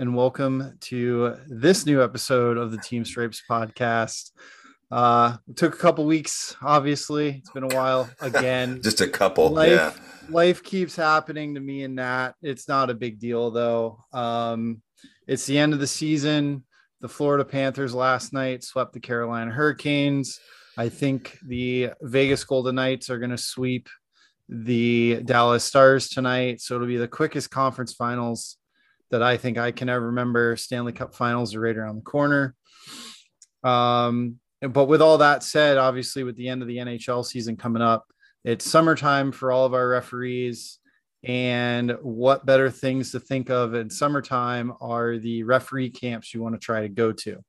and welcome to this new episode of the Team Stripes podcast. Uh, it took a couple weeks, obviously. It's been a while again. Just a couple. life, yeah. life keeps happening to me and Nat. It's not a big deal though. Um, it's the end of the season. The Florida Panthers last night swept the Carolina Hurricanes. I think the Vegas Golden Knights are going to sweep the Dallas Stars tonight. So it'll be the quickest conference finals that I think I can ever remember. Stanley Cup finals are right around the corner. Um, but with all that said, obviously, with the end of the NHL season coming up, it's summertime for all of our referees. And what better things to think of in summertime are the referee camps you want to try to go to.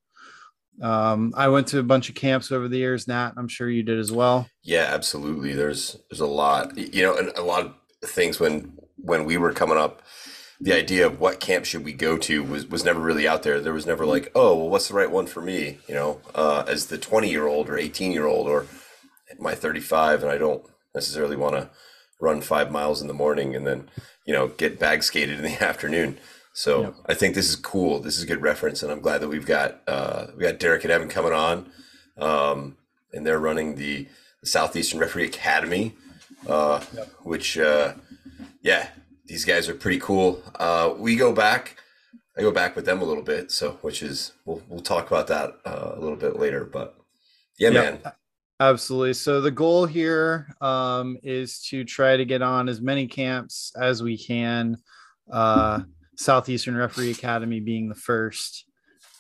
Um, I went to a bunch of camps over the years, Nat. I'm sure you did as well. Yeah, absolutely. There's there's a lot, you know, and a lot of things when when we were coming up, the idea of what camp should we go to was was never really out there. There was never like, oh, well, what's the right one for me? You know, uh, as the 20 year old or 18 year old or my 35, and I don't necessarily want to run five miles in the morning and then you know get bag skated in the afternoon. So Yep. I think this is cool. This is a good reference, and I'm glad that we've got uh, we got Deric and Evan coming on, um, and they're running the, the Southeastern Referee Academy, uh, which uh, yeah, these guys are pretty cool. Uh, we go back, I go back with them a little bit, so which is we'll we'll talk about that uh, a little bit later, but yeah, Yeah. man, Absolutely. So the goal here um, is to try to get on as many camps as we can. Uh, Southeastern Referee Academy being the first.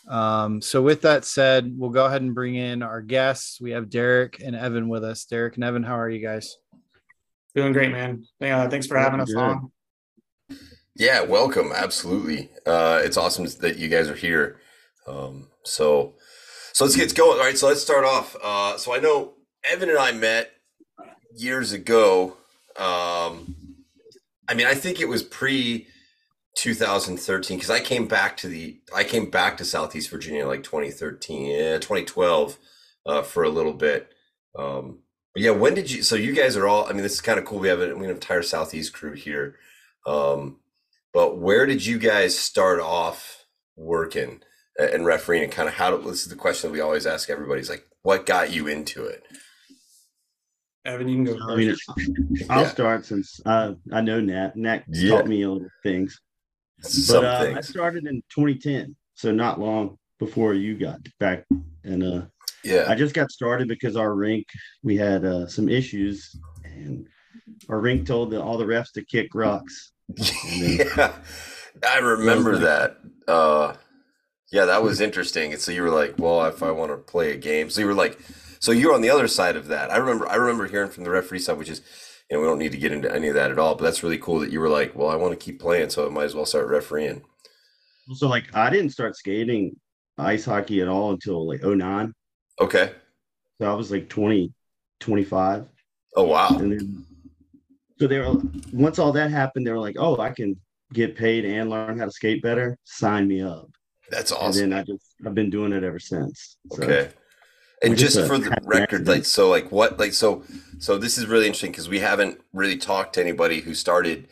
Um, so with that said, we'll go ahead and bring in our guests. We have Deric and Evan with us. Deric and Evan, how are you guys? Doing great, man. Yeah, thanks for having us Good. on. Yeah, welcome. Absolutely. Uh, it's awesome that you guys are here. Um, so, so let's get going. All right. So let's start off. Uh, so I know Evan and I met years ago. Um, I mean, I think it was pre 2013 because I came back to the, I came back to Southeast Virginia like 2013, yeah, 2012, uh, for a little bit. Um, but yeah, when did you, so you guys are all, I mean, this is kind of cool. We have, a, we have an entire Southeast crew here. Um, but where did you guys start off working and refereeing and kind of how, this is the question that we always ask everybody is like, what got you into it? Evan, you can go I mean. I'll Yeah. start since uh, I know Nat. Nat Yeah. taught me a little things. Some But uh, I started in 2010, so not long before you got back. And uh, Yeah. I just got started because our rink we had uh, some issues, and our rink told the, all the refs to kick rocks. yeah. I remember that. Uh, yeah, that was interesting. And so you were like, well, if I want to play a game, so you were like, so you're on the other side of that. I remember, I remember hearing from the referee side, which is, you know, we don't need to get into any of that at all, but that's really cool that you were like, well, I want to keep playing, so I might as well start refereeing. So like I didn't start skating ice hockey at all until like 09. Okay. So I was like 20, 25. Oh, wow. And then, so they were once all that happened, they were like, "Oh, I can get paid and learn how to skate better. Sign me up." That's And awesome. then I just I've been doing it ever since. So, Okay. And just just for the record, accident. like so, like what, like so, so this is really interesting because we haven't really talked to anybody who started,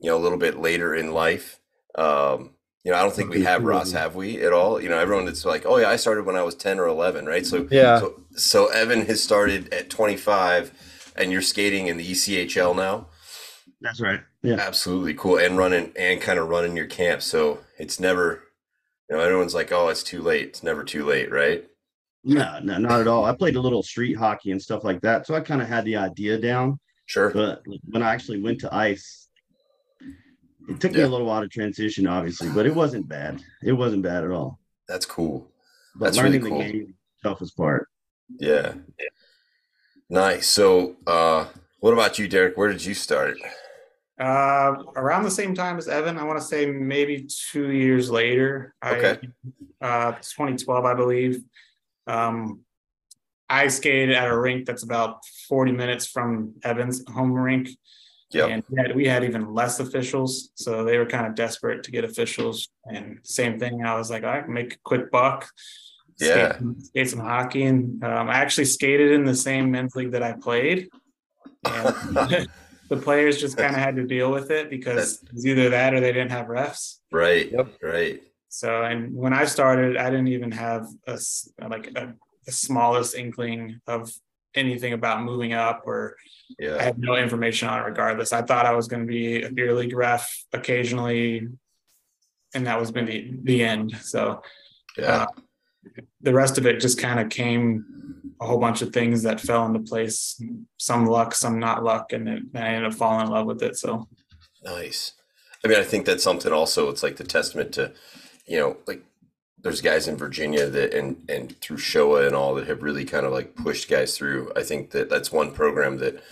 you know, a little bit later in life. Um, you know, I don't think we have Ross, have we at all? You know, everyone that's like, oh yeah, I started when I was ten or eleven, right? So Yeah. so, so Evan has started at twenty five, and you're skating in the ECHL now. That's right. Yeah. Absolutely cool, and running and kind of running your camp. So it's never, you know, everyone's like, oh, it's too late. It's never too late, right? No, no, not at all. I played a little street hockey and stuff like that, so I kind of had the idea down. Sure. But when I actually went to ice, it took me a little while to transition, obviously, but it wasn't bad. It wasn't bad at all. That's cool. But That's really learning cool. the game, toughest part. Yeah. Nice. So, uh, what about you, Deric? Where did you start? Uh, around the same time as Evan, I want to say maybe two years later. Okay. I, uh, 2012, I believe. Um, I skated at a rink that's about 40 minutes from Evan's home rink. Yep. And we had, we had even less officials. So they were kind of desperate to get officials. And same thing, I was like, I can make a quick buck. Yeah. Skate, skate some hockey. And um, I actually skated in the same men's league that I played. And the players just kind of had to deal with it because it was either that or they didn't have refs. Right. Yep. Right. So, and when I started, I didn't even have a s- like a, the smallest inkling of anything about moving up, or I had no information on it. Regardless, I thought I was going to be a beer league ref occasionally, and that was been the the end. So, Yeah. uh, the rest of it just kind of came a whole bunch of things that fell into place. Some luck, some not luck, and then I ended up falling in love with it. So, Nice. I mean, I think that's something also, it's like the testament to, you know, like there's guys in Virginia that, and, and through Showa and all that have really kind of like pushed guys through. I think that that's one program that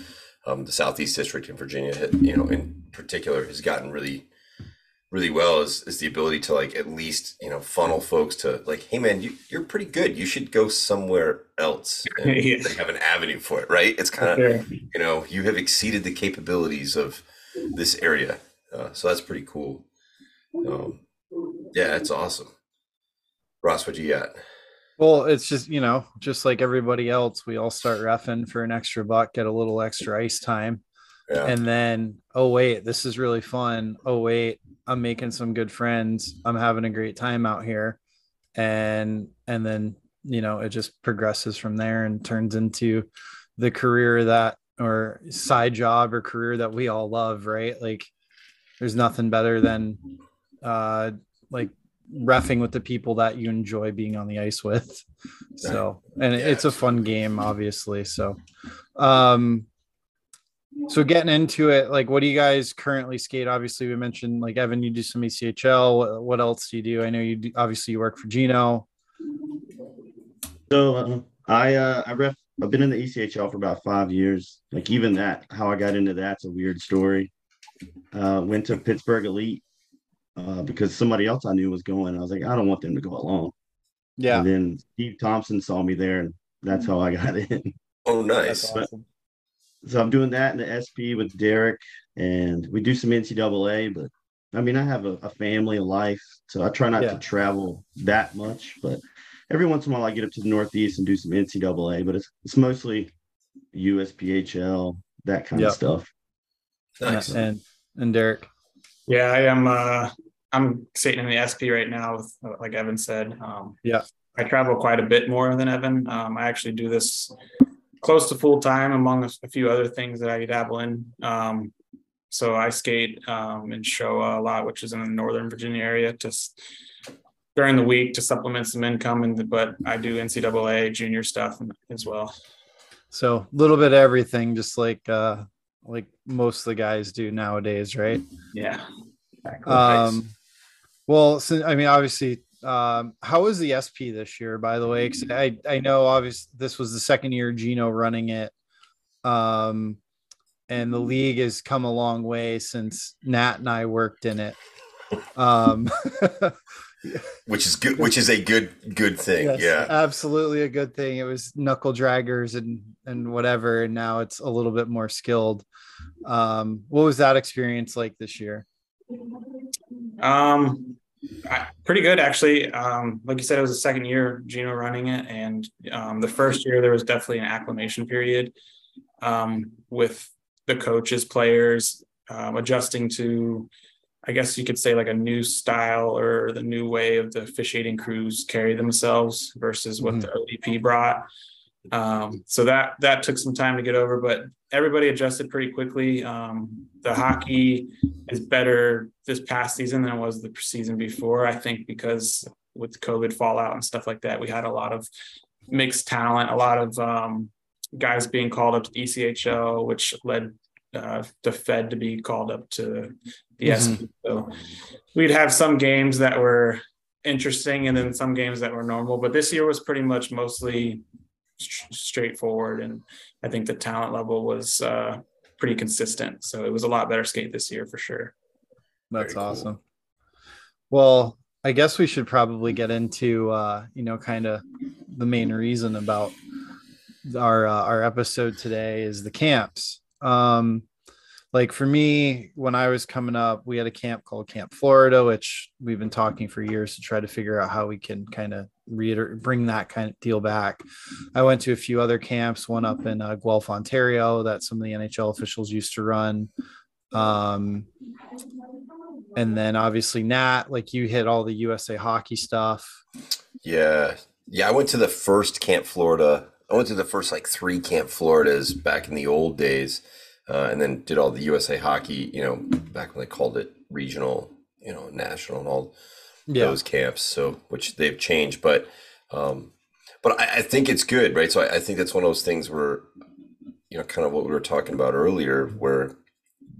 um, the Southeast District in Virginia, had, you know, in particular has gotten really, really well is, is the ability to like at least, you know, funnel folks to like, hey man, you, you're pretty good. You should go somewhere else. And Yeah. they have an avenue for it, right? It's kind of, Sure. you know you have exceeded the capabilities of this area uh, so that's pretty cool um, yeah that's awesome ross what you got Well, it's just, you know, just like everybody else, we all start refing for an extra buck, get a little extra ice time. Yeah And then, oh, wait, this is really fun. Oh, wait, I'm making some good friends. I'm having a great time out here. And, and then, you know, it just progresses from there and turns into the career that, or side job or career that we all love, right? Like, there's nothing better than, uh, like refing with the people that you enjoy being on the ice with. So, and Yeah, it's a fun game, obviously. So, um, so getting into it, like, what do you guys currently skate? Obviously, we mentioned like Evan, you do some ECHL. What, what else do you do? I know you do, obviously you work for Gino. So uh, I uh, I ref. I've been in the ECHL for about five years. Like even that, how I got into that's a weird story. Uh, went to Pittsburgh Elite uh, because somebody else I knew was going. I was like, I don't want them to go alone. Yeah, And then Steve Thompson saw me there, and that's how I got in. oh that's nice awesome. So I'm doing that in the SP with Deric, and we do some NCAA. But I mean, I have a, a family, a life, so I try not Yeah. to travel that much. But every once in a while, I get up to the Northeast and do some NCAA. But it's it's mostly USPHL, that kind Yep. of stuff. nice Yeah, and and Deric. Yeah, I am. Uh, I'm sitting in the SP right now, with uh, like Evan said. Um, Yeah. I travel quite a bit more than Evan. Um, I actually do this close to full time, among a, few other things that I dabble in. Um, so I skate um, in Showa a lot, which is in the Northern Virginia area, just during the week to supplement some income. And but I do NCAA junior stuff as well. So a little bit of everything, just like uh like most of the guys do nowadays, right? Yeah. Exactly. Um, well, so, I mean, obviously, um, how was the SP this year, by the way? 'Cause I, I know obviously this was the second year Gino running it. Um, and the league has come a long way since Nat and I worked in it. Um, which is good which is a good good thing yes, yeah absolutely a good thing. It was knuckle draggers and, and whatever. And now it's a little bit more skilled. Um, what was that experience like this year? Um, I, pretty good actually. Um, like you said, it was the second year Gino running it, and um, the first year there was definitely an acclimation period um, with the coaches, players um, adjusting to, I guess you could say like a new style or the new way of the officiating crews carry themselves versus what the ODP brought. Um, so that that took some time to get over, but everybody adjusted pretty quickly. Um, the hockey is better this past season than it was the season before. I think because with COVID fallout and stuff like that, we had a lot of mixed talent, a lot of um, guys being called up to ECHL, which led uh, the Fed to be called up to the Mhm. SP. So we'd have some games that were interesting and then some games that were normal. But this year was pretty much mostly st- straightforward, and I think the talent level was uh, pretty consistent. So it was a lot better skate this year for sure. That's cool. awesome. Well, I guess we should probably get into uh, you know kind of the main reason about our uh, our episode today is the camps. Um, like for me, when I was coming up, we had a camp called Camp Florida, which we've been talking for years to try to figure out how we can kind of reiterate, bring that kind of deal back. I went to a few other camps, one up in uh, Guelph, Ontario, that some of the NHL officials used to run. Um, and then obviously Nat, like you hit all the USA hockey stuff. Yeah. Yeah. I went to the first Camp Florida. I went to the first like three Camp Floridas back in the old days uh, and then did all the USA Hockey, you know, back when they called it regional, you know, national and all yeah. those camps. So which they've changed, but um, but I, I think it's good, right? So I, I, think that's one of those things where, you know, kind of what we were talking about earlier, where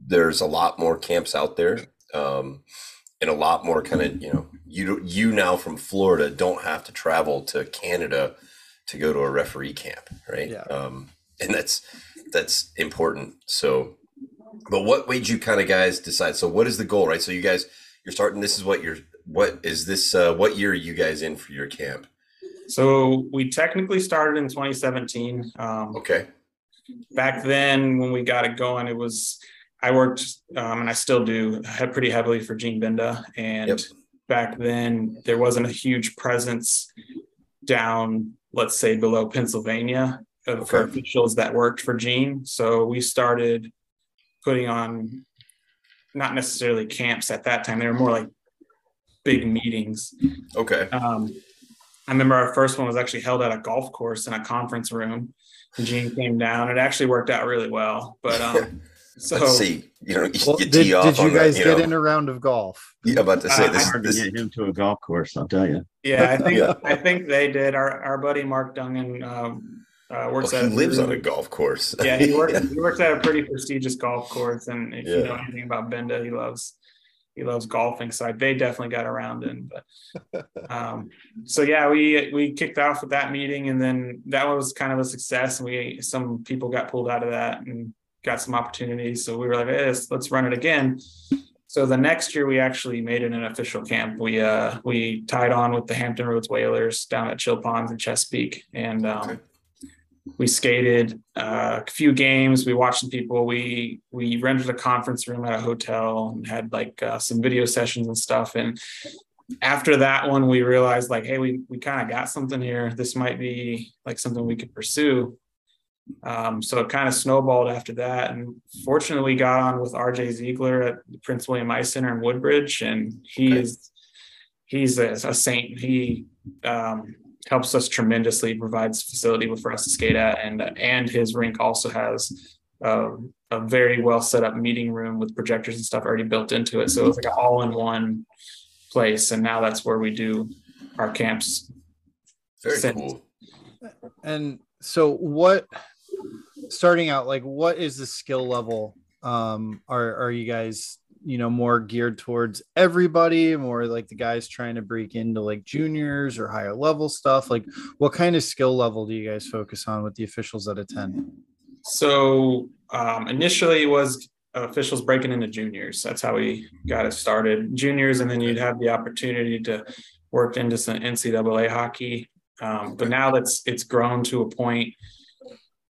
there's a lot more camps out there, um, and a lot more kind of, you know, you you now from Florida don't have to travel to Canada to go to a referee camp, right? Yeah. Um, and that's that's important. So, but what made you kind of guys decide? So, what is the goal, right? So, you guys, you're starting. This is what you're. What is this? Uh, what year are you guys in for your camp? So we technically started in 2017. Um, okay. Back then, when we got it going, it was I worked um, and I still do pretty heavily for Gene Binda, and yep. back then there wasn't a huge presence down, let's say, below Pennsylvania of okay. officials that worked for Gene. So we started putting on not necessarily camps at that time. They were more like big meetings. Okay. Um, I remember our first one was actually held at a golf course in a conference room. And Gene came down. It actually worked out really well. But um, so Let's see, you know, well, did, did, you guys that, you get know. in a round of golf? Yeah, about to say uh, this. Hard this, to get him to a golf course, I'll tell you. Yeah, I think yeah. I think they did. Our our buddy Mark Dungan um, uh, works well, he at lives on a golf course. yeah, he works. he works at a pretty prestigious golf course, and if yeah. you know anything about Binda, he loves he loves golfing. So they definitely got around in. But um, so yeah, we we kicked off with that meeting, and then that was kind of a success. And we some people got pulled out of that and got some opportunities. So we were like, hey, let's, let's run it again. So the next year we actually made it an official camp. We uh we tied on with the Hampton Roads Whalers down at Chilled Ponds in Chesapeake, and um, okay we skated uh, a few games. We watched some people. We we rented a conference room at a hotel and had like uh, some video sessions and stuff. And after that one, we realized like, hey, we we kind of got something here. This might be like something we could pursue. Um, so it kind of snowballed after that. And fortunately, we got on with RJ Ziegler at the Prince William Ice Center in Woodbridge, and he okay. is he's a, a saint. He um, helps us tremendously, provides facility for us to skate at, and and his rink also has uh, a very well set up meeting room with projectors and stuff already built into it. So it's like an all in one place, and now that's where we do our camps. Very since. cool. And so, what? Starting out, like, what is the skill level? Um, are are you guys you know more geared towards everybody more like the guys trying to break into like juniors or higher level stuff like what kind of skill level do you guys focus on with the officials that attend? So um, initially it was officials breaking into juniors. That's how we got it started. Juniors and then you'd have the opportunity to work into some ncaa hockey. Um, but now that's it's grown to a point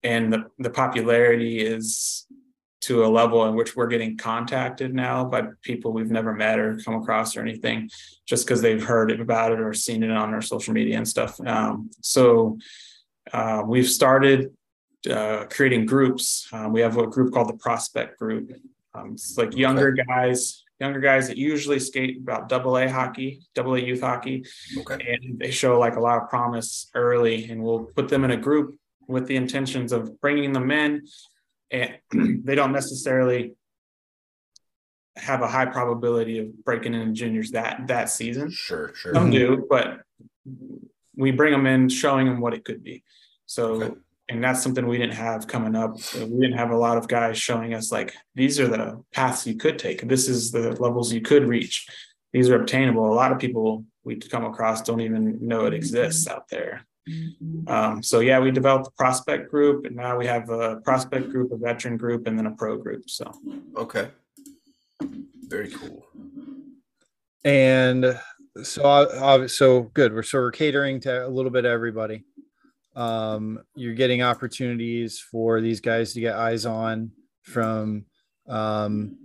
and the, the popularity is to a level in which we're getting contacted now by people we've never met or come across or anything, just because they've heard about it or seen it on our social media and stuff. Um, so uh, we've started uh, creating groups. Um, we have a group called the Prospect Group. Um, it's like younger okay. guys, younger guys that usually skate about double A hockey, double A youth hockey, okay. and they show like a lot of promise early. And we'll put them in a group with the intentions of bringing them in and they don't necessarily have a high probability of breaking into juniors that that season. Sure, sure. Some do, mm-hmm. but we bring them in, showing them what it could be. So, okay. and that's something we didn't have coming up. We didn't have a lot of guys showing us like these are the paths you could take. This is the levels you could reach. These are obtainable. A lot of people we come across don't even know it exists out there. Um, so yeah, we developed a prospect group, and now we have a prospect group, a veteran group, and then a pro group. So okay, very cool. And so, uh, so good. We're so we're catering to a little bit of everybody. Um, you're getting opportunities for these guys to get eyes on from um,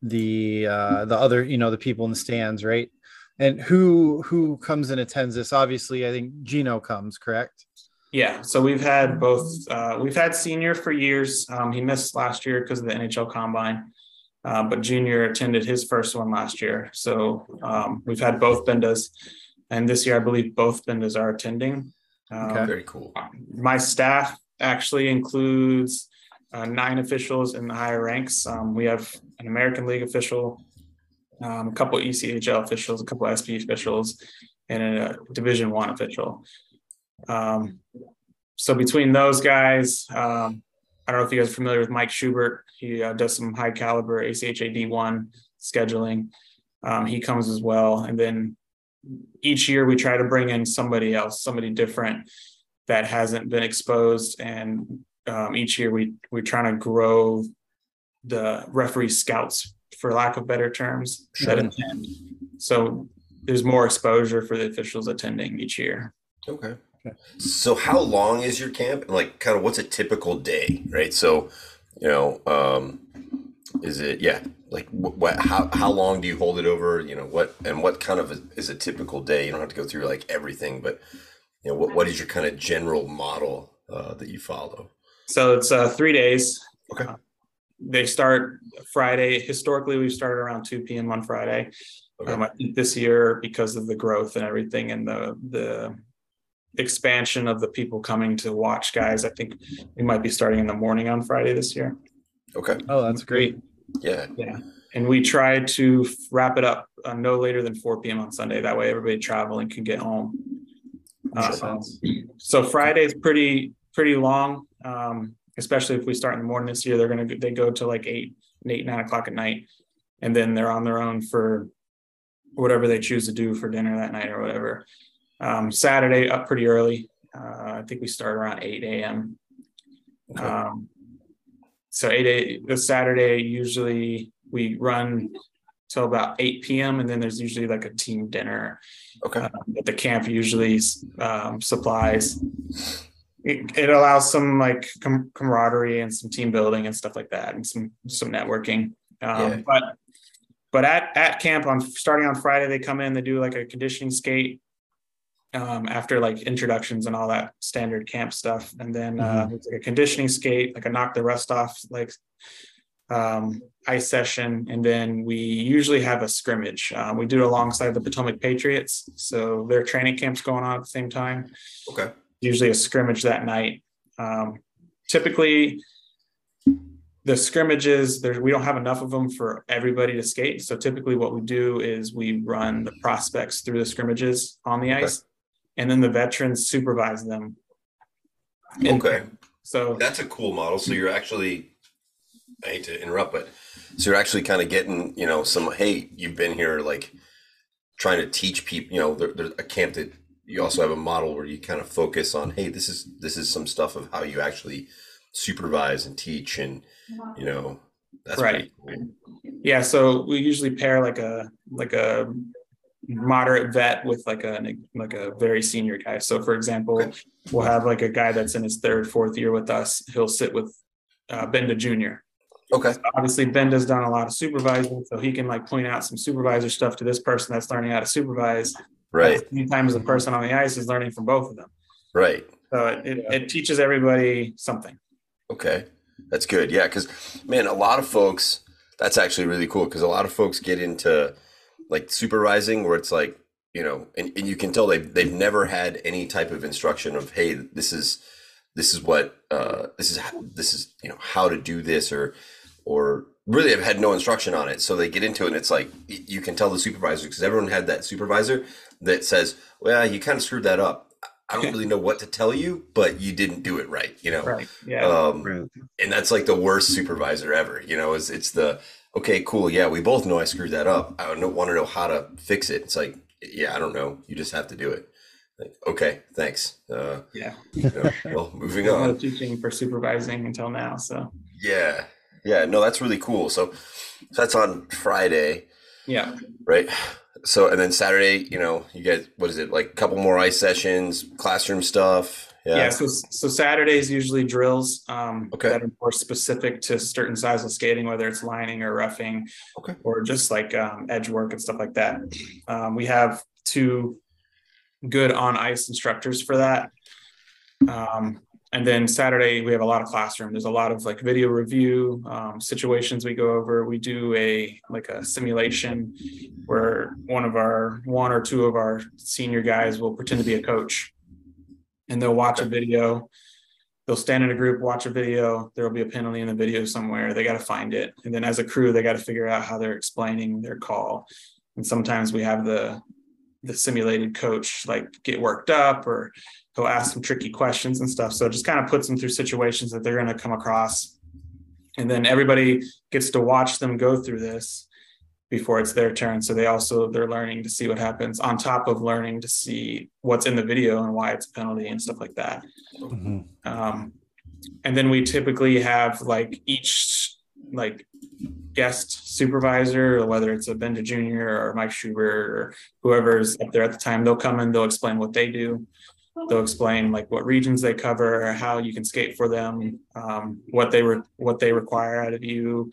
the uh, the other, you know, the people in the stands, right? And who who comes and attends this? Obviously, I think Gino comes, correct? Yeah, so we've had both. Uh, we've had senior for years. Um, he missed last year because of the NHL Combine, uh, but junior attended his first one last year. So um, we've had both Bendas, and this year I believe both Bendas are attending. Um, okay. Very cool. My staff actually includes uh, nine officials in the higher ranks. Um, we have an American League official, um, a couple ECHL officials, a couple SP officials, and a Division One official. Um, so between those guys, um, I don't know if you guys are familiar with Mike Schubert. He uh, does some high caliber ACHA D1 scheduling. Um, he comes as well, and then each year we try to bring in somebody else, somebody different that hasn't been exposed, and um, each year we we're trying to grow the referee scouts, for lack of better terms, sure. that attend. So there's more exposure for the officials attending each year. Okay. So how long is your camp? And like kind of what's a typical day, right? So, you know, um is it yeah, like what, what how how long do you hold it over, you know, what and what kind of a, is a typical day? You don't have to go through like everything, but you know, what what is your kind of general model uh that you follow? So it's uh 3 days. Okay. Uh, they start Friday. Historically, we've started around 2 p.m. on Friday. Okay. Um, I think this year, because of the growth and everything, and the the expansion of the people coming to watch guys. I think we might be starting in the morning on Friday this year. Okay. Oh, that's great. Yeah. Yeah. And we try to wrap it up uh, no later than 4 p.m. on Sunday. That way, everybody traveling can get home. Uh, so Friday is pretty pretty long, um, especially if we start in the morning this year. They're gonna they go to like eight eight nine o'clock at night, and then they're on their own for whatever they choose to do for dinner that night or whatever. Um, Saturday up pretty early. Uh, I think we start around 8 a.m. Okay. Um, so 8 a, the Saturday usually we run till about 8 p.m. and then there's usually like a team dinner. Okay. Uh, that the camp usually um, supplies. It, it, allows some like com- camaraderie and some team building and stuff like that, and some some networking. Um, yeah. But but at at camp on starting on Friday, they come in, they do like a conditioning skate um, after like introductions and all that standard camp stuff. And then uh, mm-hmm. it's like a conditioning skate, like a knock the rust off, like um, ice session. And then we usually have a scrimmage. Uh, we do it alongside the Potomac Patriots. So their training camp's going on at the same time. Okay. Usually a scrimmage that night. Um, typically, the scrimmages there we don't have enough of them for everybody to skate so typically what we do is we run the prospects through the scrimmages on the ice okay and then the veterans supervise them. Okay. So that's a cool model. So you're actually, I hate to interrupt, but so you're actually kind of getting, you know, some, hey, you've been here like trying to teach people, you know, there, there's a camp that you also have a model where you kind of focus on, hey, this is, this is some stuff of how you actually supervise and teach and, you know, that's right. Cool. Yeah. So we usually pair like a, like a moderate vet with like a like a very senior guy. So for example, okay. we'll have like a guy that's in his third, fourth year with us. He'll sit with uh, Benda Jr. Okay. So obviously, Benda's done a lot of supervising, so he can like point out some supervisor stuff to this person that's learning how to supervise. Right. Sometimes the person on the ice is learning from both of them. Right. So it, it, it teaches everybody something. Okay, that's good. Yeah, because man, a lot of folks. That's actually really cool because a lot of folks get into like supervising where it's like you know and, and you can tell they've, they've never had any type of instruction of hey this is this is what uh this is this is you know how to do this or or really have had no instruction on it so they get into it and it's like you can tell the supervisor because everyone had that supervisor that says well you kind of screwed that up I don't really know what to tell you, but you didn't do it right, you know. Right. Yeah. Um, right. And that's like the worst supervisor ever. You know, is it's the okay, cool. Yeah, we both know I screwed that up. I don't want to know how to fix it. It's like, yeah, I don't know. You just have to do it. Like, okay, thanks. Uh, yeah. You know, well, moving on. teaching for supervising until now. So yeah, yeah. No, that's really cool. So that's on Friday. Yeah. Right. So and then Saturday, you know, you get what is it like? A couple more ice sessions, classroom stuff. Yeah. yeah so so Saturdays usually drills um, okay. that are more specific to certain styles of skating, whether it's lining or roughing, okay. or just like um, edge work and stuff like that. Um, we have two good on ice instructors for that. Um, and then Saturday we have a lot of classroom. There's a lot of like video review um, situations we go over. We do a like a simulation where one of our one or two of our senior guys will pretend to be a coach, and they'll watch a video. They'll stand in a group, watch a video. There will be a penalty in the video somewhere. They got to find it, and then as a crew, they got to figure out how they're explaining their call. And sometimes we have the the simulated coach like get worked up or he'll ask some tricky questions and stuff. So it just kind of puts them through situations that they're going to come across. And then everybody gets to watch them go through this before it's their turn. So they also they're learning to see what happens on top of learning to see what's in the video and why it's a penalty and stuff like that. Mm-hmm. Um, and then we typically have like each like guest supervisor, whether it's a Benda Jr. or Mike Schubert or whoever's up there at the time, they'll come in, they'll explain what they do. They'll explain like what regions they cover, how you can skate for them, um, what they re- what they require out of you,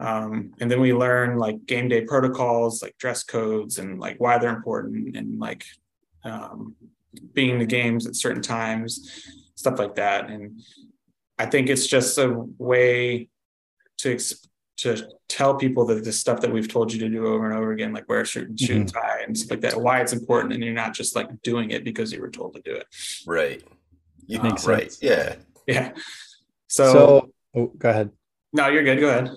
um, and then we learn like game day protocols, like dress codes, and like why they're important, and like um, being the games at certain times, stuff like that. And I think it's just a way to to tell people that the stuff that we've told you to do over and over again, like wear a shirt and shoe and tie and stuff like that, why it's important, and you're not just like doing it because you were told to do it. Right. You um, Makes right. Sense. Yeah. Yeah. So, so oh, go ahead. No, you're good. Go ahead.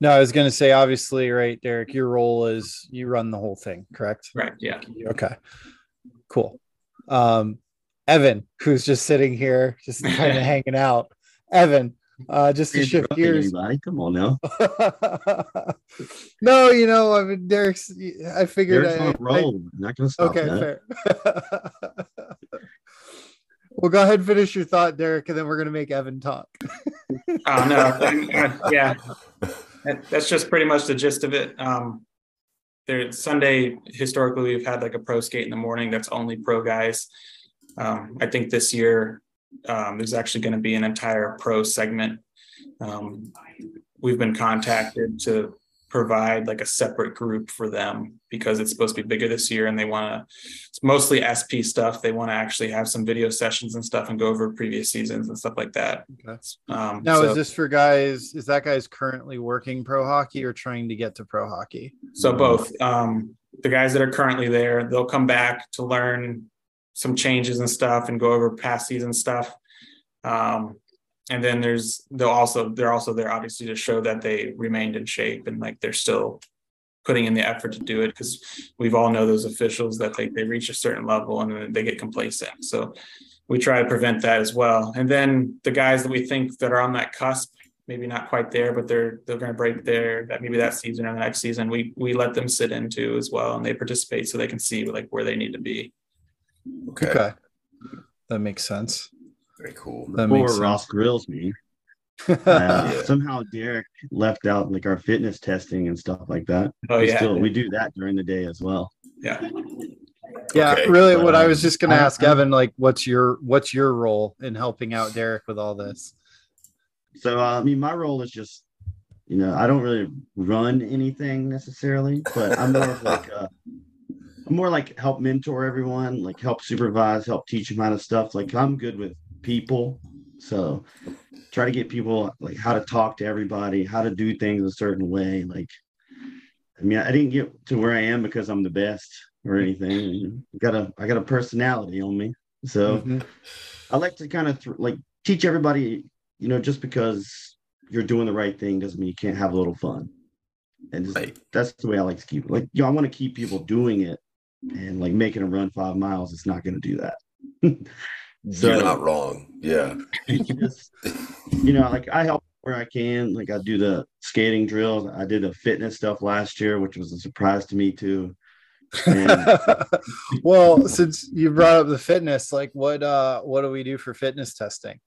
No, I was going to say, obviously, right, Deric, your role is you run the whole thing, correct? Right. Yeah. Okay. Cool. Um, Evan, who's just sitting here, just kind of hanging out. Evan, uh, just to shift gears. Anybody. Come on now. no, you know, I mean, Deric's. I figured. Deric's I, on roll. I, Not gonna stop. Okay, that. fair. well, go ahead and finish your thought, Deric, and then we're gonna make Evan talk. oh no, yeah, that's just pretty much the gist of it. Um, there Sunday historically we've had like a pro skate in the morning that's only pro guys. Um, I think this year um, there's actually going to be an entire pro segment. Um, we've been contacted to provide like a separate group for them because it's supposed to be bigger this year and they want to it's mostly sp stuff they want to actually have some video sessions and stuff and go over previous seasons and stuff like that okay. um, now so, is this for guys is that guys currently working pro hockey or trying to get to pro hockey so both um, the guys that are currently there they'll come back to learn some changes and stuff and go over past season stuff. Um, and then there's they'll also they're also there obviously to show that they remained in shape and like they're still putting in the effort to do it because we've all know those officials that they, they reach a certain level and then they get complacent. So we try to prevent that as well. And then the guys that we think that are on that cusp, maybe not quite there, but they're they're going to break there that maybe that season or the next season, we we let them sit into as well and they participate so they can see like where they need to be. Okay. okay. That makes sense. Very cool. That Before makes Ross grills me, uh, yeah. somehow Deric left out like our fitness testing and stuff like that. Oh we yeah, still we do that during the day as well. Yeah. Yeah, okay. really. What I was just going to ask I, Evan, like, what's your what's your role in helping out Deric with all this? So, uh, I mean, my role is just, you know, I don't really run anything necessarily, but I'm more of like a, more like help mentor everyone, like help supervise, help teach them how to stuff. Like I'm good with people, so try to get people like how to talk to everybody, how to do things a certain way. Like, I mean, I didn't get to where I am because I'm the best or anything. I got a I got a personality on me, so mm-hmm. I like to kind of th- like teach everybody. You know, just because you're doing the right thing doesn't mean you can't have a little fun. And just, right. that's the way I like to keep it. Like, you know, I want to keep people doing it and like making a run five miles, it's not going to do that. so, You're not wrong. Yeah. just, you know, like I help where I can. Like I do the skating drills. I did the fitness stuff last year, which was a surprise to me too. And well, since you brought up the fitness, like what uh what do we do for fitness testing?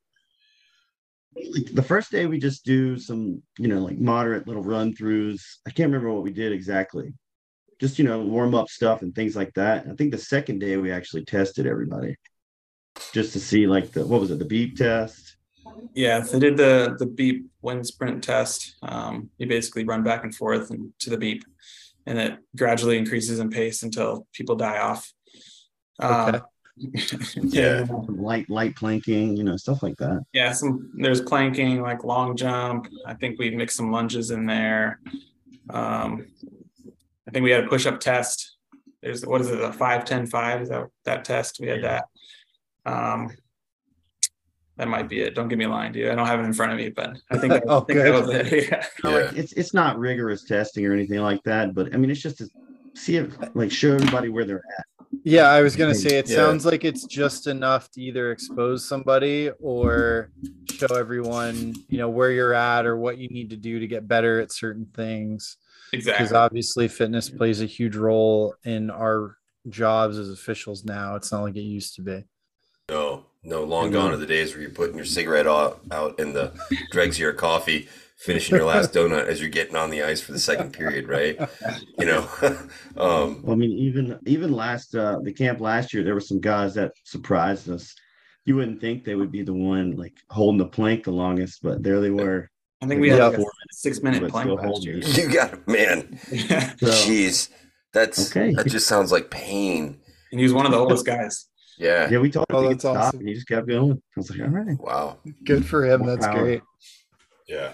like the first day we just do some, you know, like moderate little run throughs. I can't remember what we did exactly. Just, you know, warm up stuff and things like that. I think the second day we actually tested everybody just to see like the what was it, the beep test. Yeah, they did the the beep wind sprint test. Um, you basically run back and forth and to the beep, and it gradually increases in pace until people die off. Um, Okay. Yeah. Some light light planking, you know, stuff like that. yeah. Some there's planking, like long jump. I think we mixed some lunges in there. Um, I think we had a push up test. There's what is it, a five ten five? Is that that test? We had that. Um, that might be it. Don't give me a line, dude. I don't have it in front of me, but I think, I Oh, think that was it. Yeah. Not Yeah. Like it's it's not rigorous testing or anything like that, but I mean it's just to see if like show everybody where they're at. Yeah, I was gonna say it Yeah. sounds like it's just enough to either expose somebody or show everyone, you know, where you're at or what you need to do to get better at certain things. Because obviously fitness plays a huge role in our jobs as officials now. It's not like it used to be. No, no, long gone are the days where you're putting your cigarette out, out in the dregs of your coffee, finishing your last donut as you're getting on the ice for the second period, right? You know, um, Well, I mean, even even last uh the camp last year, there were some guys that surprised us. You wouldn't think they would be the one like holding the plank the longest, but there they were. I think we had Yeah. like a six minute But plank still last year. it. you got man, Yeah. So jeez, that's Okay. that just sounds like pain. And he was one of the oldest guys. Yeah, yeah, we told him Oh, to that's stop, awesome. and he just kept going. I was like, all right. wow, Good for him. More That's power. great. yeah,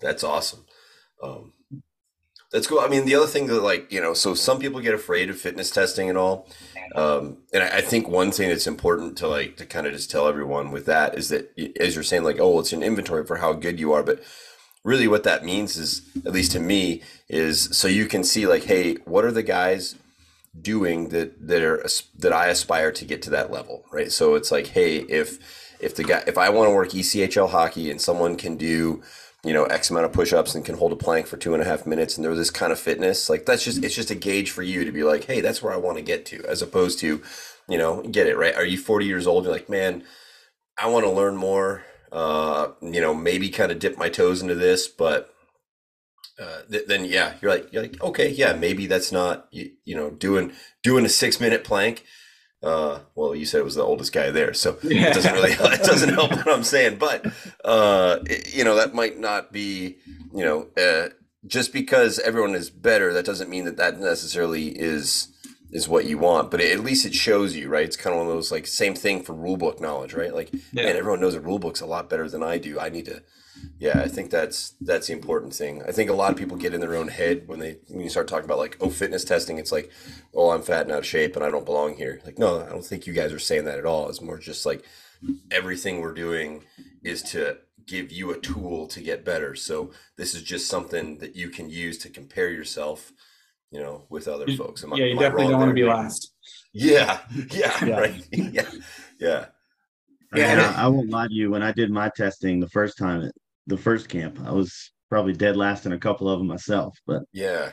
that's awesome. Um, that's cool. I mean, the other thing that, like, you know, so some people get afraid of fitness testing and all. Um, and I, I think one thing that's important to like to kind of just tell everyone with that is that, as you're saying, like, oh, it's an inventory for how good you are, but really what that means is, at least to me, is so you can see like, hey, what are the guys doing that that are that I aspire to get to that level, right? So it's like, hey, if if the guy if I want to work ECHL hockey and someone can do you know X amount of push-ups and can hold a plank for two and a half minutes and they're this kind of fitness, like that's just it's just a gauge for you to be like, hey, that's where I want to get to, as opposed to, you know, get it right. Are you 40 years old? You're like, man, I want to learn more. Uh, you know, maybe kind of dip my toes into this, but uh, th- then yeah, you're like you're like okay, yeah, maybe that's not you, you know doing doing a six minute plank. Uh, well, you said it was the oldest guy there, so it doesn't really it doesn't help what I'm saying. But uh, it- you know that might not be you know uh, just because everyone is better, that doesn't mean that that necessarily is is what you want. But at least it shows you, right? It's kind of one of those like same thing for rule book knowledge, right? Like Yeah. man, everyone knows the rule book's a lot better than I do. I need to yeah, I think that's that's the important thing. I think a lot of people get in their own head when they when you start talking about like oh fitness testing. It's like oh I'm fat and out of shape and I don't belong here. Like no, I don't think you guys are saying that at all. It's more just like everything we're doing is to give you a tool to get better. So this is just something that you can use to compare yourself, you know, with other You- folks. Am I- yeah, you definitely don't want to there? be last. Yeah, yeah, Yeah. right. Yeah, yeah. Yeah, And and I, I won't lie to you. When I did my testing the first time at the first camp, I was probably dead last in a couple of them myself, but Yeah,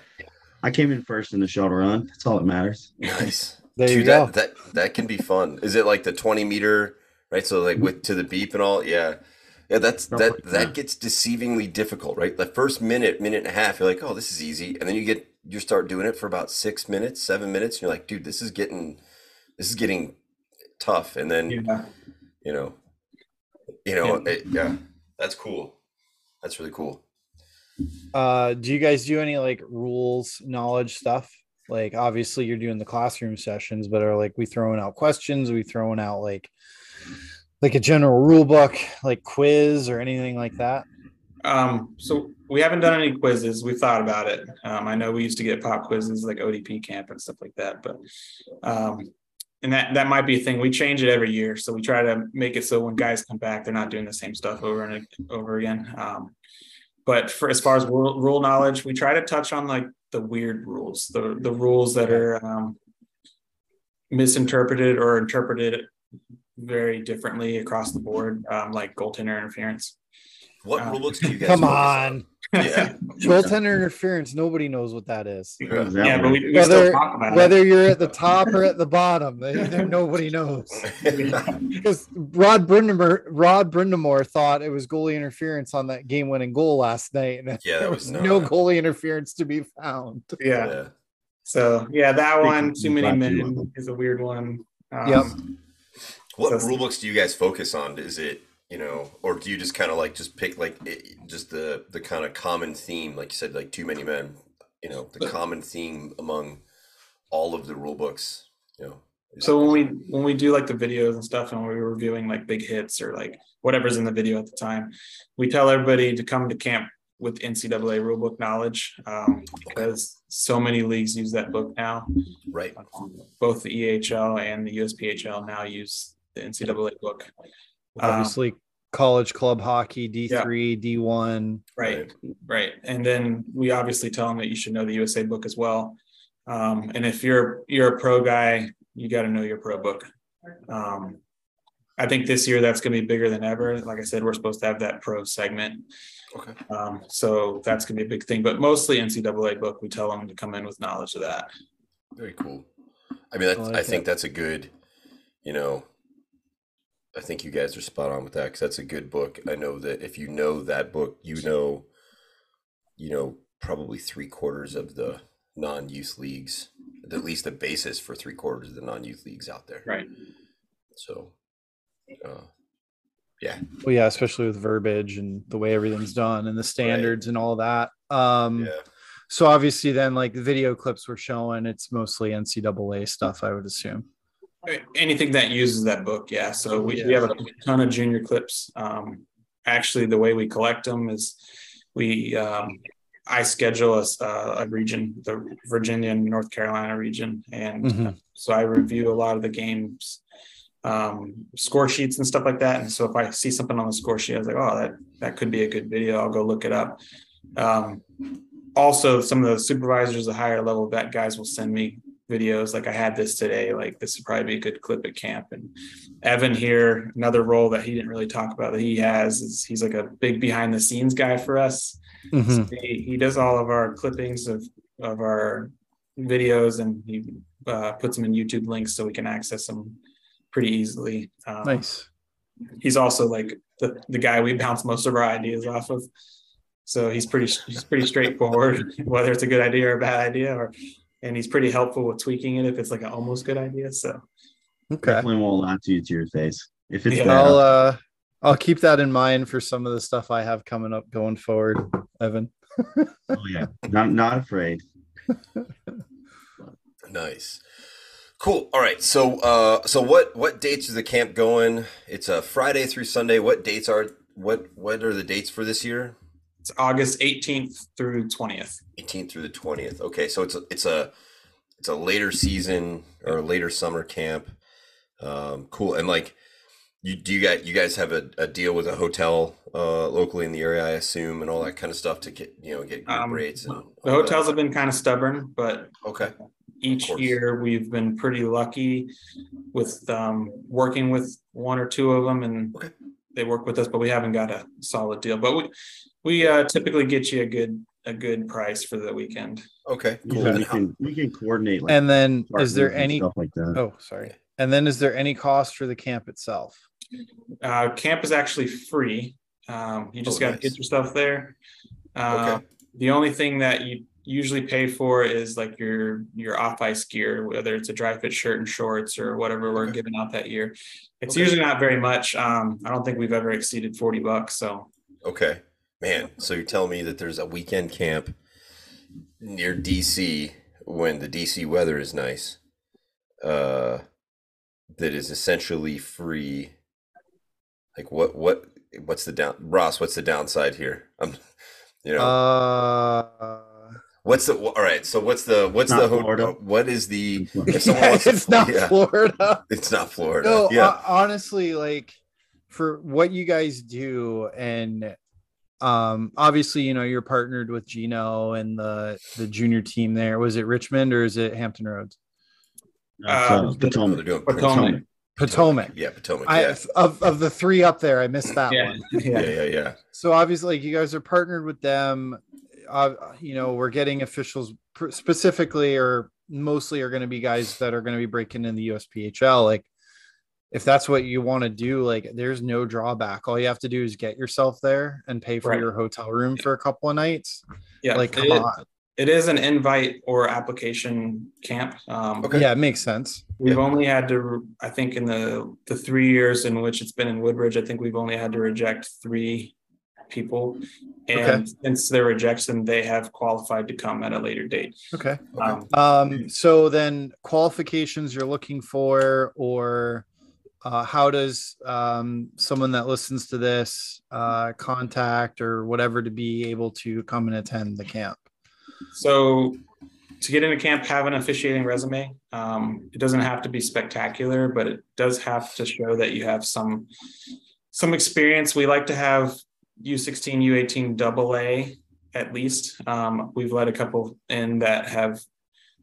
I came in first in the shuttle run. That's all that matters. nice. There Dude, you go. that, that that can be fun. Is it like the twenty meter, right? So like with to the beep and all, yeah, yeah. That's Stuff that like that that. gets deceivingly difficult, right? The first minute, minute and a half, you're like, oh, this is easy, and then you get you start doing it for about six minutes, seven minutes, and you're like, dude, this is getting this is getting tough, and then Yeah. you know, you know, Yeah. it, yeah, that's cool. That's really cool. Uh, do you guys do any like rules knowledge stuff? Like obviously you're doing the classroom sessions, but are like we throwing out questions? Are we throwing out like like a general rule book, like quiz or anything like that? Um, so we haven't done any quizzes. We thought about it. Um, I know we used to get pop quizzes like ODP camp and stuff like that, but um, and that that might be a thing. We change it every year, so we try to make it so when guys come back, they're not doing the same stuff over and over again. Um, but for as far as rule, rule knowledge, we try to touch on like the weird rules, the the rules that are um, misinterpreted or interpreted very differently across the board, um, like goaltender interference. What Uh, rule books do you guys? Come focus on. Yeah. Goaltender interference. Nobody knows what that is. Yeah. Yeah, but we, we Whether still talk about it. whether you're at the top or at the bottom, they, they- nobody knows. Because Rod Brind'Amour, Rod Brind'Amour thought it was goalie interference on that game-winning goal last night, and Yeah, that there was was no not- goalie interference to be found. yeah. yeah. So yeah, that one, too many men is a weird one. Um, Yep. What So- rule books do you guys focus on? Is it you know, or do you just kind of like just pick like it, just the the kind of common theme, like you said, like too many men? You know, the common theme among all of the rule books. You know. So when we when we do like the videos and stuff, and we're reviewing like big hits or like whatever's in the video at the time, we tell everybody to come to camp with NCAA rulebook knowledge um, because so many leagues use that book now. right, Both the EHL and the USPHL now use the NCAA book. Um, Obviously, college club hockey, D3, D1. Right, right. And then we obviously tell them that you should know the USA book as well. Um, and if you're you're a pro guy, you got to know your pro book. Um, I think this year that's going to be bigger than ever. Like I said, we're supposed to have that pro segment, okay, um, so that's going to be a big thing. But mostly NCAA book, we tell them to come in with knowledge of that. very cool. I mean, that's, I I, think that. that's a good, you know. I think you guys are spot on with that because that's a good book. I know that if you know that book, you know, you know, probably three quarters of the non-youth leagues, at least the basis for three quarters of the non-youth leagues out there. Right. So, uh, yeah, Well, yeah, especially with verbiage and the way everything's done and the standards and all that. Um, yeah, So obviously, then like the video clips we're showing, it's mostly NCAA stuff, I would assume. Anything that uses that book yeah. So we, we have a ton of junior clips. Um actually the way we collect them is we um i schedule a, uh, a region the virginia and north carolina region. And Mhm. so i review a lot of the games um score sheets and stuff like that. And so if i see something on the score sheet i was like oh that that could be a good video. I'll go look it up. Um also some of the supervisors the higher level vet guys will send me videos like I had this today like this would probably be a good clip at camp and Evan here another role that he didn't really talk about that he has is he's like a big behind the scenes guy for us Mhm. So he, he does all of our clippings of of our videos and he uh, puts them in YouTube links so we can access them pretty easily um, Nice. he's also like the, the guy we bounce most of our ideas off of. So he's pretty he's pretty straightforward, whether it's a good idea or a bad idea, or and he's pretty helpful with tweaking it if it's like an almost good idea. So Okay. Definitely won't lie to you to your face. If it's Yeah. bad, I'll uh I'll keep that in mind for some of the stuff I have coming up going forward, Evan. oh yeah, not not afraid. nice, cool. All right, so uh, so what what dates is the camp going? It's a Friday through Sunday. What dates are what what are the dates for this year? It's August 18th through 20th. 18th through the 20th. Okay, so it's a, it's a it's a later season or a later summer camp. Um, cool. And like, you do you guys you guys have a, a deal with a hotel uh, locally in the area, I assume, and all that kind of stuff to get you know get group Um, rates and The hotels that. have been kind of stubborn, but Okay, each year we've been pretty lucky with um, working with one or two of them, and Okay. they work with us, but we haven't got a solid deal. But we we uh, typically get you a good a good price for the weekend. okay, cool. Usually And we can we can coordinate. Like, And then is there any stuff like that? oh sorry. And then is there any cost for the camp itself? Uh, camp is actually free. Um, you just Oh, got to nice. get yourself there. Uh, Okay. The only thing that you usually pay for is like your your off ice gear, whether it's a dry fit shirt and shorts or whatever we're Okay. giving out that year. It's Okay. usually not very much. Um, I don't think we've ever exceeded forty bucks. So Okay, man. So you're telling me that there's a weekend camp near DC when the DC weather is nice, uh, that is essentially free. Like what? What? What's the down? Ross, what's the downside here? I'm, you know, Uh what's the? All right. So what's the? What's the? Florida. What is the? It's not- If someone wants to it's fly- not yeah, Florida. It's not Florida. No, yeah. uh, honestly, like for what you guys do, and um, obviously, you know, you're partnered with Gino and the the junior team there. Was it Richmond or is it Hampton Roads? Uh, Potomac. they're doing Potomac. Potomac. Yeah, Potomac. I of of the three up there, I missed that Yeah. one. yeah, yeah. yeah, yeah. So obviously, like you guys are partnered with them. Uh, you know, we're getting officials pr- specifically or mostly are going to be guys that are going to be breaking in the USPHL. Like, if that's what you want to do, like, there's no drawback. All you have to do is get yourself there and pay for Right. your hotel room for a couple of nights. Yeah, like, come it, on. it is an invite or application camp. Um, Okay. Yeah, it makes sense. We've only had to, I think, in the the three years in which it's been in Woodbridge, I think we've only had to reject three people, and Okay. since their rejection, they have qualified to come at a later date. Okay. Um, Um, so then qualifications you're looking for, or uh, how does um, someone that listens to this uh, contact or whatever to be able to come and attend the camp? So to get into camp, have an officiating resume. Um, it doesn't have to be spectacular, but it does have to show that you have some some experience. We like to have U16, U18 double A at least. Um, we've let a couple in that have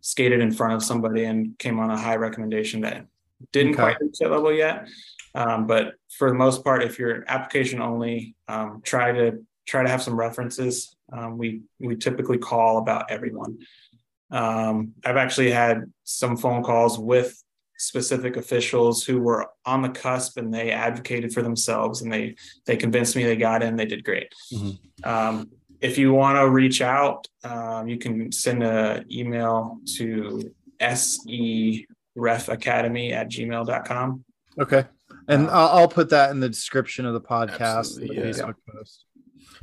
skated in front of somebody and came on a high recommendation that didn't Okay. quite reach that level yet. Um, but for the most part, if you're application only, um, try to try to have some references. Um, we we typically call about everyone. Um, I've actually had some phone calls with specific officials who were on the cusp and they advocated for themselves and they they convinced me they got in. They did great. Mhm. Um, if you want to reach out, um, you can send an email to serefacademy at gmail.com. Okay. And Uh, I'll, I'll put that in the description of the podcast, the Absolutely, yeah. Facebook post.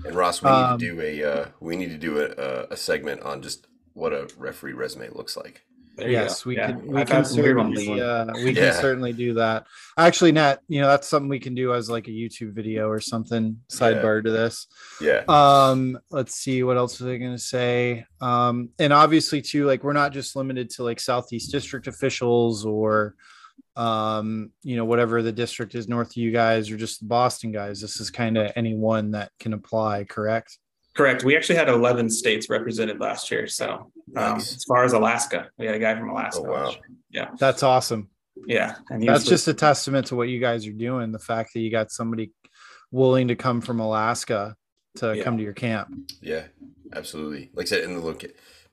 And Ross, we need Um, to do a uh, we need to do a, a, a segment on just what a referee resume looks like. There yes, we Yeah, can. We I've can had some weird certainly. Uh, we Yeah. can certainly do that. Actually, Nat, you know that's something we can do as like a YouTube video or something sidebar to this. Yeah, Um, let's see what else was I gonna say. Um, and obviously too, like we're not just limited to like Southeast District officials or um, you know, whatever the district is north of you guys or just the Boston guys. This is kind of anyone that can apply, correct? Correct. We actually had 11 states represented last year. So, um, Nice. as far as Alaska, we had a guy from Alaska. Oh, wow. Yeah. That's awesome. Yeah. And That's was- just a testament to what you guys are doing. The fact that you got somebody willing to come from Alaska to Yeah. come to your camp. yeah, absolutely. Like I said, in the look,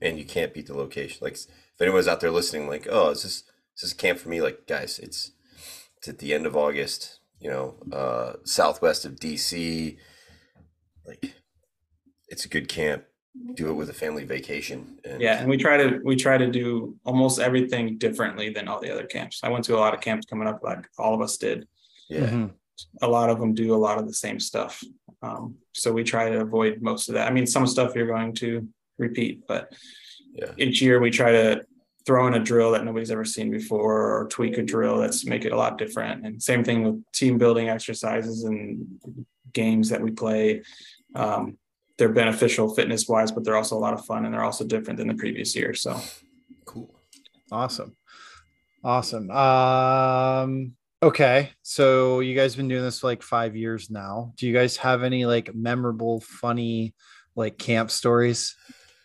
man, you can't beat the location. Like if anyone's out there listening, like, oh, is this is this a camp for me? Like, guys, it's it's at the end of August. You know, uh, southwest of DC. Like, it's a good camp. Do it with a family vacation. And yeah. And we try to, we try to do almost everything differently than all the other camps. I went to a lot of camps coming up, like all of us did. yeah, Mhm. A lot of them do a lot of the same stuff. Um, so we try to avoid most of that. I mean, some stuff you're going to repeat, but yeah, each year we try to throw in a drill that nobody's ever seen before or tweak a drill that's make it a lot different and same thing with team building exercises and games that we play um, they're beneficial fitness wise but they're also a lot of fun and they're also different than the previous year so cool. Awesome. Awesome. Um okay. So you guys have been doing this for like 5 years now. Do you guys have any like memorable funny like camp stories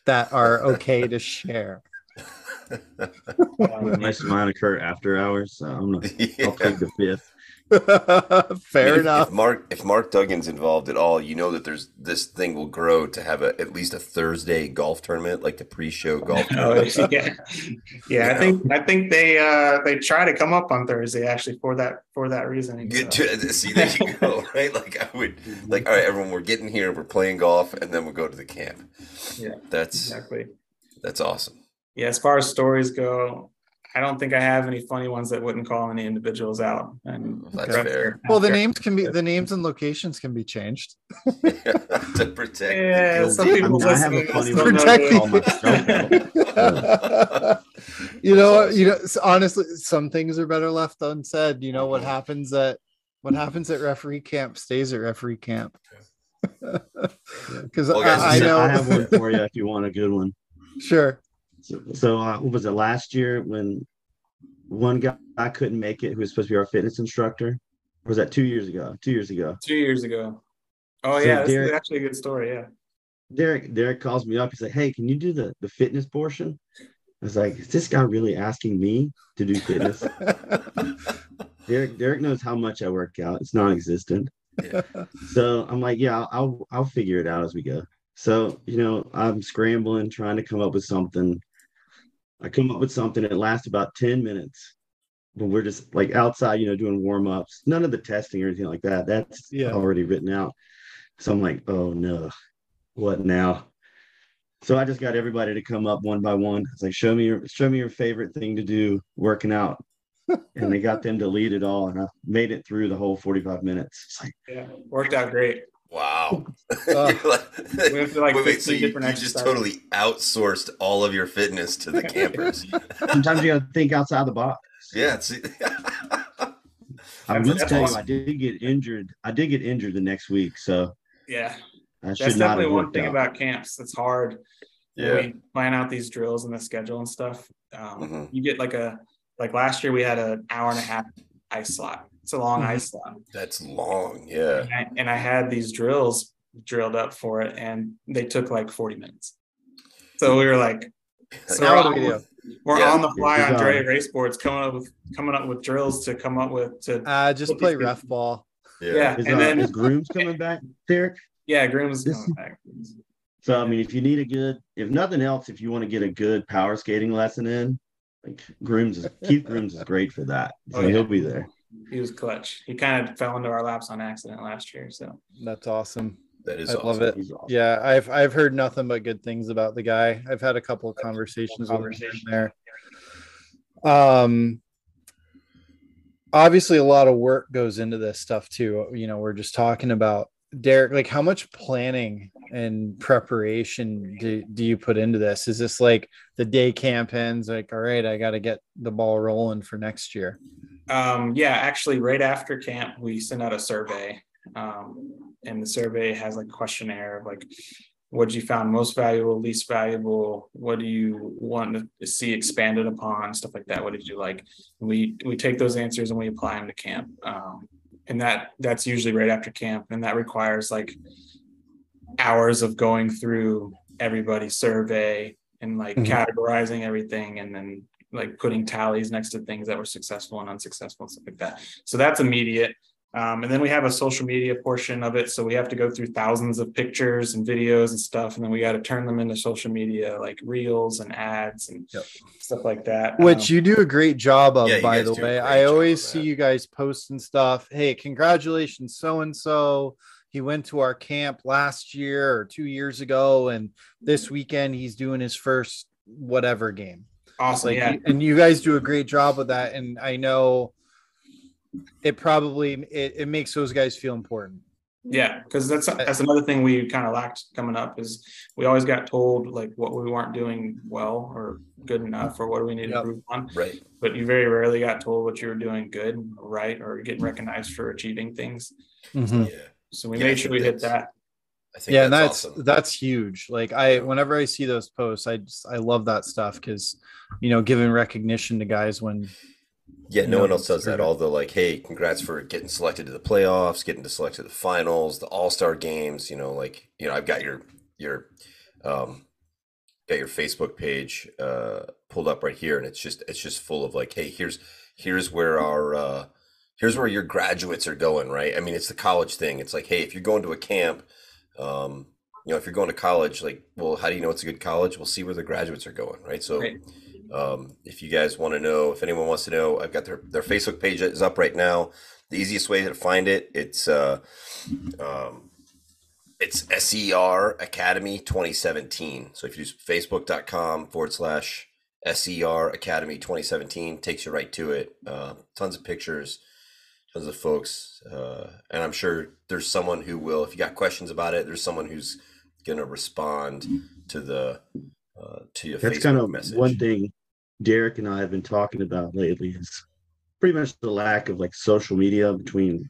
that are okay to share? nice Most of mine occur after hours, so I'm gonna, I'll take the fifth. Fair If- enough. If Mark if Mark Duggan's involved at all, you know that there's this thing will grow to have a at least a Thursday golf tournament, like the pre-show golf oh, tournament. yeah yeah i think i think they uh they try to come up on thursday actually for that for that reasoning Good so. to see there you go, right? Like I would like, all right, everyone, we're getting here, we're playing golf, and then we'll go to the camp. Yeah, That's exactly that's awesome. yeah, as far as stories go, I don't think I have any funny ones that wouldn't call any individuals out. And mm, That's after- fair. Well, the names can be the names and locations can be changed. to protect Yeah, the some people I, have a funny one. Protect I me. call myself out. you know, you know. Honestly, some things are better left unsaid. You know what happens at what happens at referee camp stays at referee camp. Because Well, I, I So know. I have one for you if you want a good one. sure. So, so uh, what was it last year when one guy I couldn't make it who was supposed to be our fitness instructor? Or was that two years ago? Two years ago. two years ago. Oh So yeah, this Deric- is actually a good story. Yeah. Deric Deric calls me up. He's like, "Hey, can you do the the fitness portion?" I was like, "Is this guy really asking me to do fitness?" Deric Deric knows how much I work out. It's non-existent. Yeah. So I'm like, yeah, I'll I'll figure it out as we go. So you know, I'm scrambling, trying to come up with something. I come up with something. It lasts about ten minutes, but we're just like outside, you know, doing warm ups. None of the testing or anything like that. That's Yeah. already written out. So I'm like, oh no, what now? So I just got everybody to come up one by one. It's like, show me your show me your favorite thing to do working out. and they got them to lead it all. And I made it through the whole 45 minutes. It's like, Yeah, worked out great. Wow. Uh, like- We went through, like, wait, wait, so you, different you just totally outsourced all of your fitness to the campers. sometimes you gotta think outside the box. yeah. It's, I That's- will tell awesome. you, I did get injured. I did get injured the next week, so Yeah, I that's definitely one thing out. about camps It's hard. When yeah. we plan out these drills and the schedule and stuff. Um, Mhm. You get like a like last year we had an hour and a half ice slot. It's a long Mhm. ice slot, That's long. Yeah. and I, and I had these drills drilled up for it, and they took like forty minutes. So we were like, so Now we're, what on, do we do? we're Yeah. on the fly Yeah, on Dre design. race boards, coming up with coming up with drills to come up with to Uh, just play these ref ball. Yeah. yeah, Is, and uh, then is grooms coming back, Deric? yeah, Groom's This- coming back. So I mean, if you need a good, if nothing else, if you want to get a good power skating lesson in, like Grooms is Keith Grooms is great for that. So Oh, yeah. he'll be there. He was clutch. He kind of fell into our laps on accident last year. So That's awesome. That is I awesome. love it. Awesome. Yeah, I've I've heard nothing but good things about the guy. I've had a couple of conversations with him there. Um obviously a lot of work goes into this stuff too. You know, we're just talking about Deric, like how much planning and preparation do, do you put into this? Is this like the day camp ends, like, all right, I gotta get the ball rolling for next year? Um, yeah, actually, right after camp, we send out a survey, um, and the survey has like questionnaire of like, what you found most valuable, least valuable, what do you want to see expanded upon, stuff like that. What did you like? We we take those answers and we apply them to camp, um, and that that's usually right after camp, and that requires like hours of going through everybody's survey and like Mhm. categorizing everything, and then like putting tallies next to things that were successful and unsuccessful and stuff like that. So that's immediate. Um, and then we have a social media portion of it. So we have to go through thousands of pictures and videos and stuff. And then we got to turn them into social media, like reels and ads and Yep. stuff like that. Which Um, you do a great job of, Yeah, by the way. I always see you guys posting stuff. Hey, congratulations, so and so. He went to our camp last year or two years ago, and this weekend he's doing his first whatever game. Awesome. Like, yeah. and you guys do a great job with that. And I know it probably it, it makes those guys feel important. Yeah, because that's that's another thing we kind of lacked coming up is we always got told like what we weren't doing well or good enough or what do we need to improve on. Right. But you very rarely got told what you were doing good, right, or getting recognized for achieving things. Mhm. Yeah. So we Yeah, made sure we hit that. I think yeah and that's, that's awesome. that's huge like i whenever i see those posts i just i love that stuff because you know giving recognition to guys when Yeah, no know, one else does that. All the like, hey, congrats for getting selected to the playoffs, getting to select to the finals, the All Star games. You know, like you know, I've got your your um got your Facebook page uh pulled up right here, and it's just it's just full of like, hey, here's here's where our uh here's where your graduates are going, right? I mean, it's the college thing. It's like, hey, if you're going to a camp, um, you know, if you're going to college, like, well, how do you know it's a good college? We'll see where the graduates are going, right? So. Right. Um, if you guys want to know, if anyone wants to know, I've got their, their Facebook page is up right now. The easiest way to find it, it's uh, um, it's SER Academy 2017. So if you use facebook.com forward slash SER Academy 2017, takes you right to it. Uh, tons of pictures, tons of folks. Uh, and I'm sure there's someone who will, if you got questions about it, there's someone who's going to respond to the, uh, to your That's Facebook kind of message. one thing Deric and I have been talking about lately is pretty much the lack of like social media between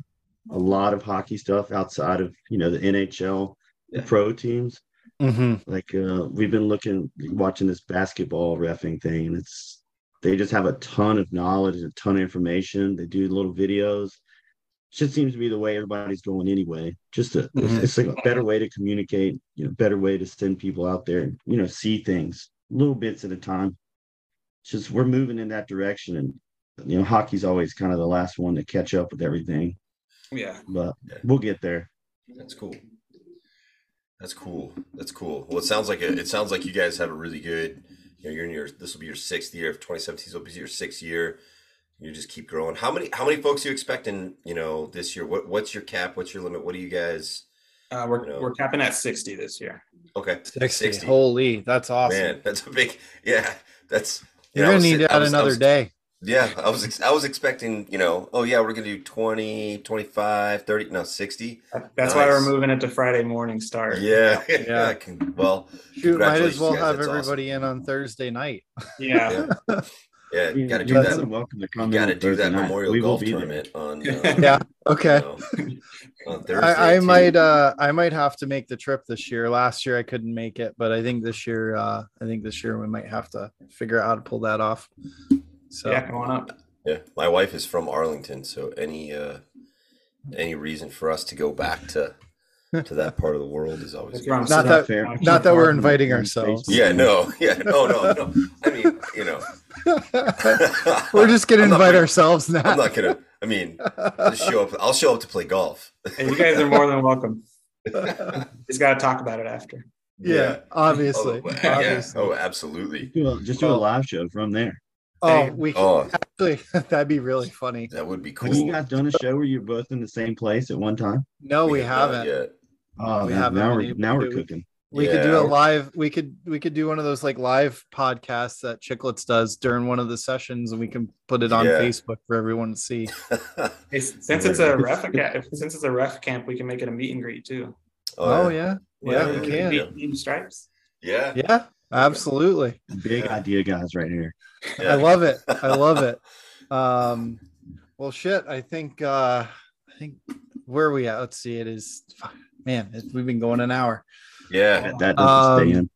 a lot of hockey stuff outside of you know the NHL, the Yeah. pro teams. Mm-hmm. Like uh, we've been looking, watching this basketball refing thing, and it's they just have a ton of knowledge and a ton of information. They do little videos. It Just seems to be the way everybody's going anyway. Just a, Mhm. it's, it's like a better way to communicate. You know, better way to send people out there. and You know, see things little bits at a time. It's just we're moving in that direction, and you know, hockey's always kind of the last one to catch up with everything. Yeah. But Yeah. we'll get there. That's cool. That's cool. That's cool. Well, it sounds like a, it sounds like you guys have a really good. You know, you're in your this will be your sixth year. If 2017 will be your sixth year, you just keep growing. How many how many folks are you expecting? You know, this year. What what's your cap? What's your limit? What do you guys? Uh, we're, You know. we're capping at 60 this year. Okay, 60. Holy, that's awesome. Man, that's a big. Yeah, that's. you You're know, gonna need to add was- I another was- day. Yeah, I was ex- I was expecting, you know, oh yeah, we're going to do 20, 25, 30, no, 60. That's why we're moving it to Friday morning start. Yeah. Yeah. I can, well, Shoot, might as well guys. have That's awesome. everybody in on Thursday night. Yeah. yeah, You- got to do that's- that. than welcome to You come. Got to do that night. Memorial We Golf be there. tournament on, uh, Yeah. Okay. you know. I, I might uh I might have to make the trip this year. Last year I couldn't make it, but I think this year uh I think this year we might have to figure out how to pull that off. So Yeah, come on up. Yeah, my wife is from Arlington, so any uh any reason for us to go back to to that part of the world is always That's where good. Not sitting. that- Fair. not that we're inviting ourselves. Yeah, no, yeah, no, no, no. I mean, you know, we're just gonna I'm not invite ourselves now. I'm not gonna. I mean, just show up. I'll show up to play golf. And you guys are more than welcome. Just got to talk about it after. yeah, obviously. Oh, yeah. obviously. Oh, absolutely. Do a- Just do a live show from there. Oh, we Oh, actually that'd be really funny. that would be cool. Have you guys done a show where you're both in the same place at one time? No, we, have not haven't. yet. Oh, We man, haven't now we're now we're cooking. We could do a live. We could we could do one of those like live podcasts that Chiclets does during one of the sessions, and we can put it on Yeah. Facebook for everyone to see. Hey, since it's a ref camp, since it's a ref camp, we can make it a meet and greet too. Oh yeah, oh, yeah, Yeah, we can. you go. Team stripes. Yeah. Yeah, absolutely. Big Yeah. idea, guys, right here. yeah. I love it. I love it. Um, well, shit. I think. uh I think where are we at? Let's see. It is. Man, it, we've been going an hour. Yeah. That, that doesn't stay Um,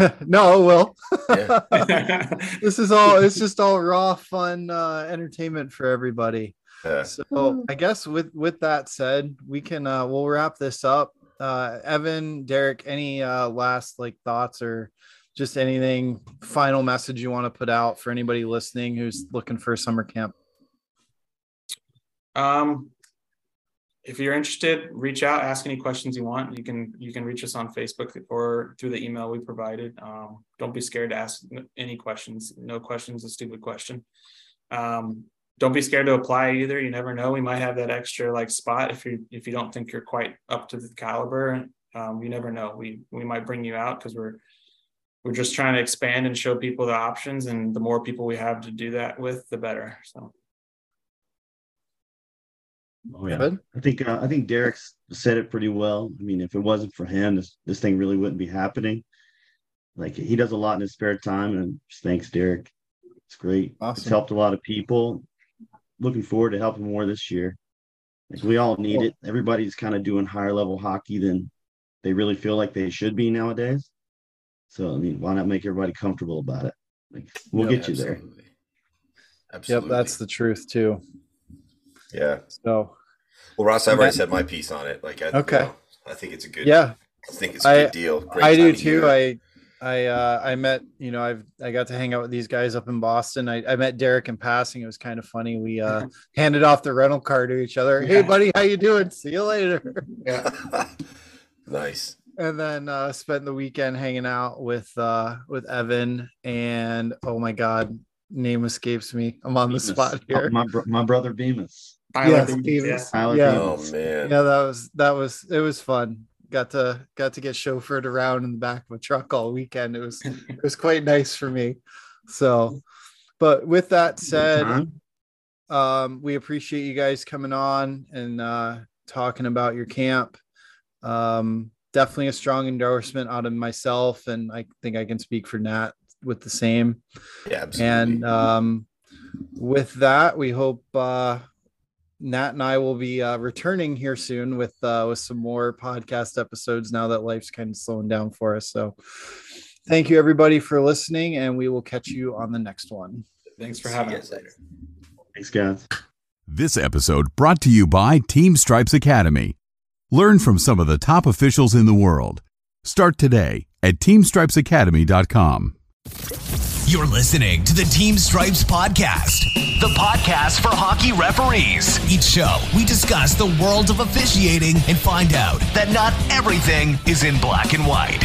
in. no, it will. Yeah. this is all. It's just all raw, fun uh, entertainment for everybody. Yeah. So I guess with with that said, we can uh we'll wrap this up. Uh Evan, Deric, any uh last like thoughts or just anything final message you want to put out for anybody listening who's looking for a summer camp? Um, if you're interested, reach out, ask any questions you want. You can you can reach us on Facebook or through the email we provided. Um, don't be scared to ask any questions. No questions a stupid question. Um, don't be scared to apply either. You never know. We might have that extra like spot if you if you don't think you're quite up to the caliber. Um, you never know. We we might bring you out because we're we're just trying to expand and show people the options, and the more people we have to do that with, the better. So. Oh yeah. Evan? I think uh, I think Deric's said it pretty well. I mean, if it wasn't for him, this this thing really wouldn't be happening. Like he does a lot in his spare time, and thanks, Deric. It's great. Awesome. It's helped a lot of people. Looking forward to helping more this year. Like we all need it. Everybody's kind of doing higher level hockey than they really feel like they should be nowadays. So I mean, why not make everybody comfortable about it? Like we'll Yep, get you there. Absolutely. Yep, that's the truth too. yeah. So Well, Ross, I've already said my piece on it. Like, I, Okay. you know, I think it's a good. yeah, I think it's a I- good deal. Great I do too. year. I I uh I met, you know, I've I got to hang out with these guys up in Boston. I, I met Deric in passing. It was kind of funny. We uh handed off the rental car to each other. Hey buddy, how you doing? See you later. Yeah. nice. and then uh spent the weekend hanging out with uh with Evan and oh my god, name escapes me. I'm on the Bemis. spot Oh, here. my bro- my brother Bemis. Tyler Yes, Beams, Beavis. Tyler Yeah. Bemis. Oh man. Yeah, that was that was it was fun. Got to got to get chauffeured around in the back of a truck all weekend. It was it was quite nice for me. So, but with that said, um, we appreciate you guys coming on and uh, talking about your camp. Um, definitely a strong endorsement out of myself, and I think I can speak for Nat with the same. Yeah, absolutely. And um, with that, we hope uh, Nat and I will be uh, returning here soon with uh, with some more podcast episodes. Now that life's kind of slowing down for us, so thank you everybody for listening, and we will catch you on the next one. Thanks for having us. later. Thanks, guys. This episode brought to you by Team Stripes Academy. Learn from some of the top officials in the world. Start today at teamstripesacademy.com. You're listening to the Team Stripes Podcast, the podcast for hockey referees. Each show, we discuss the world of officiating and find out that not everything is in black and white.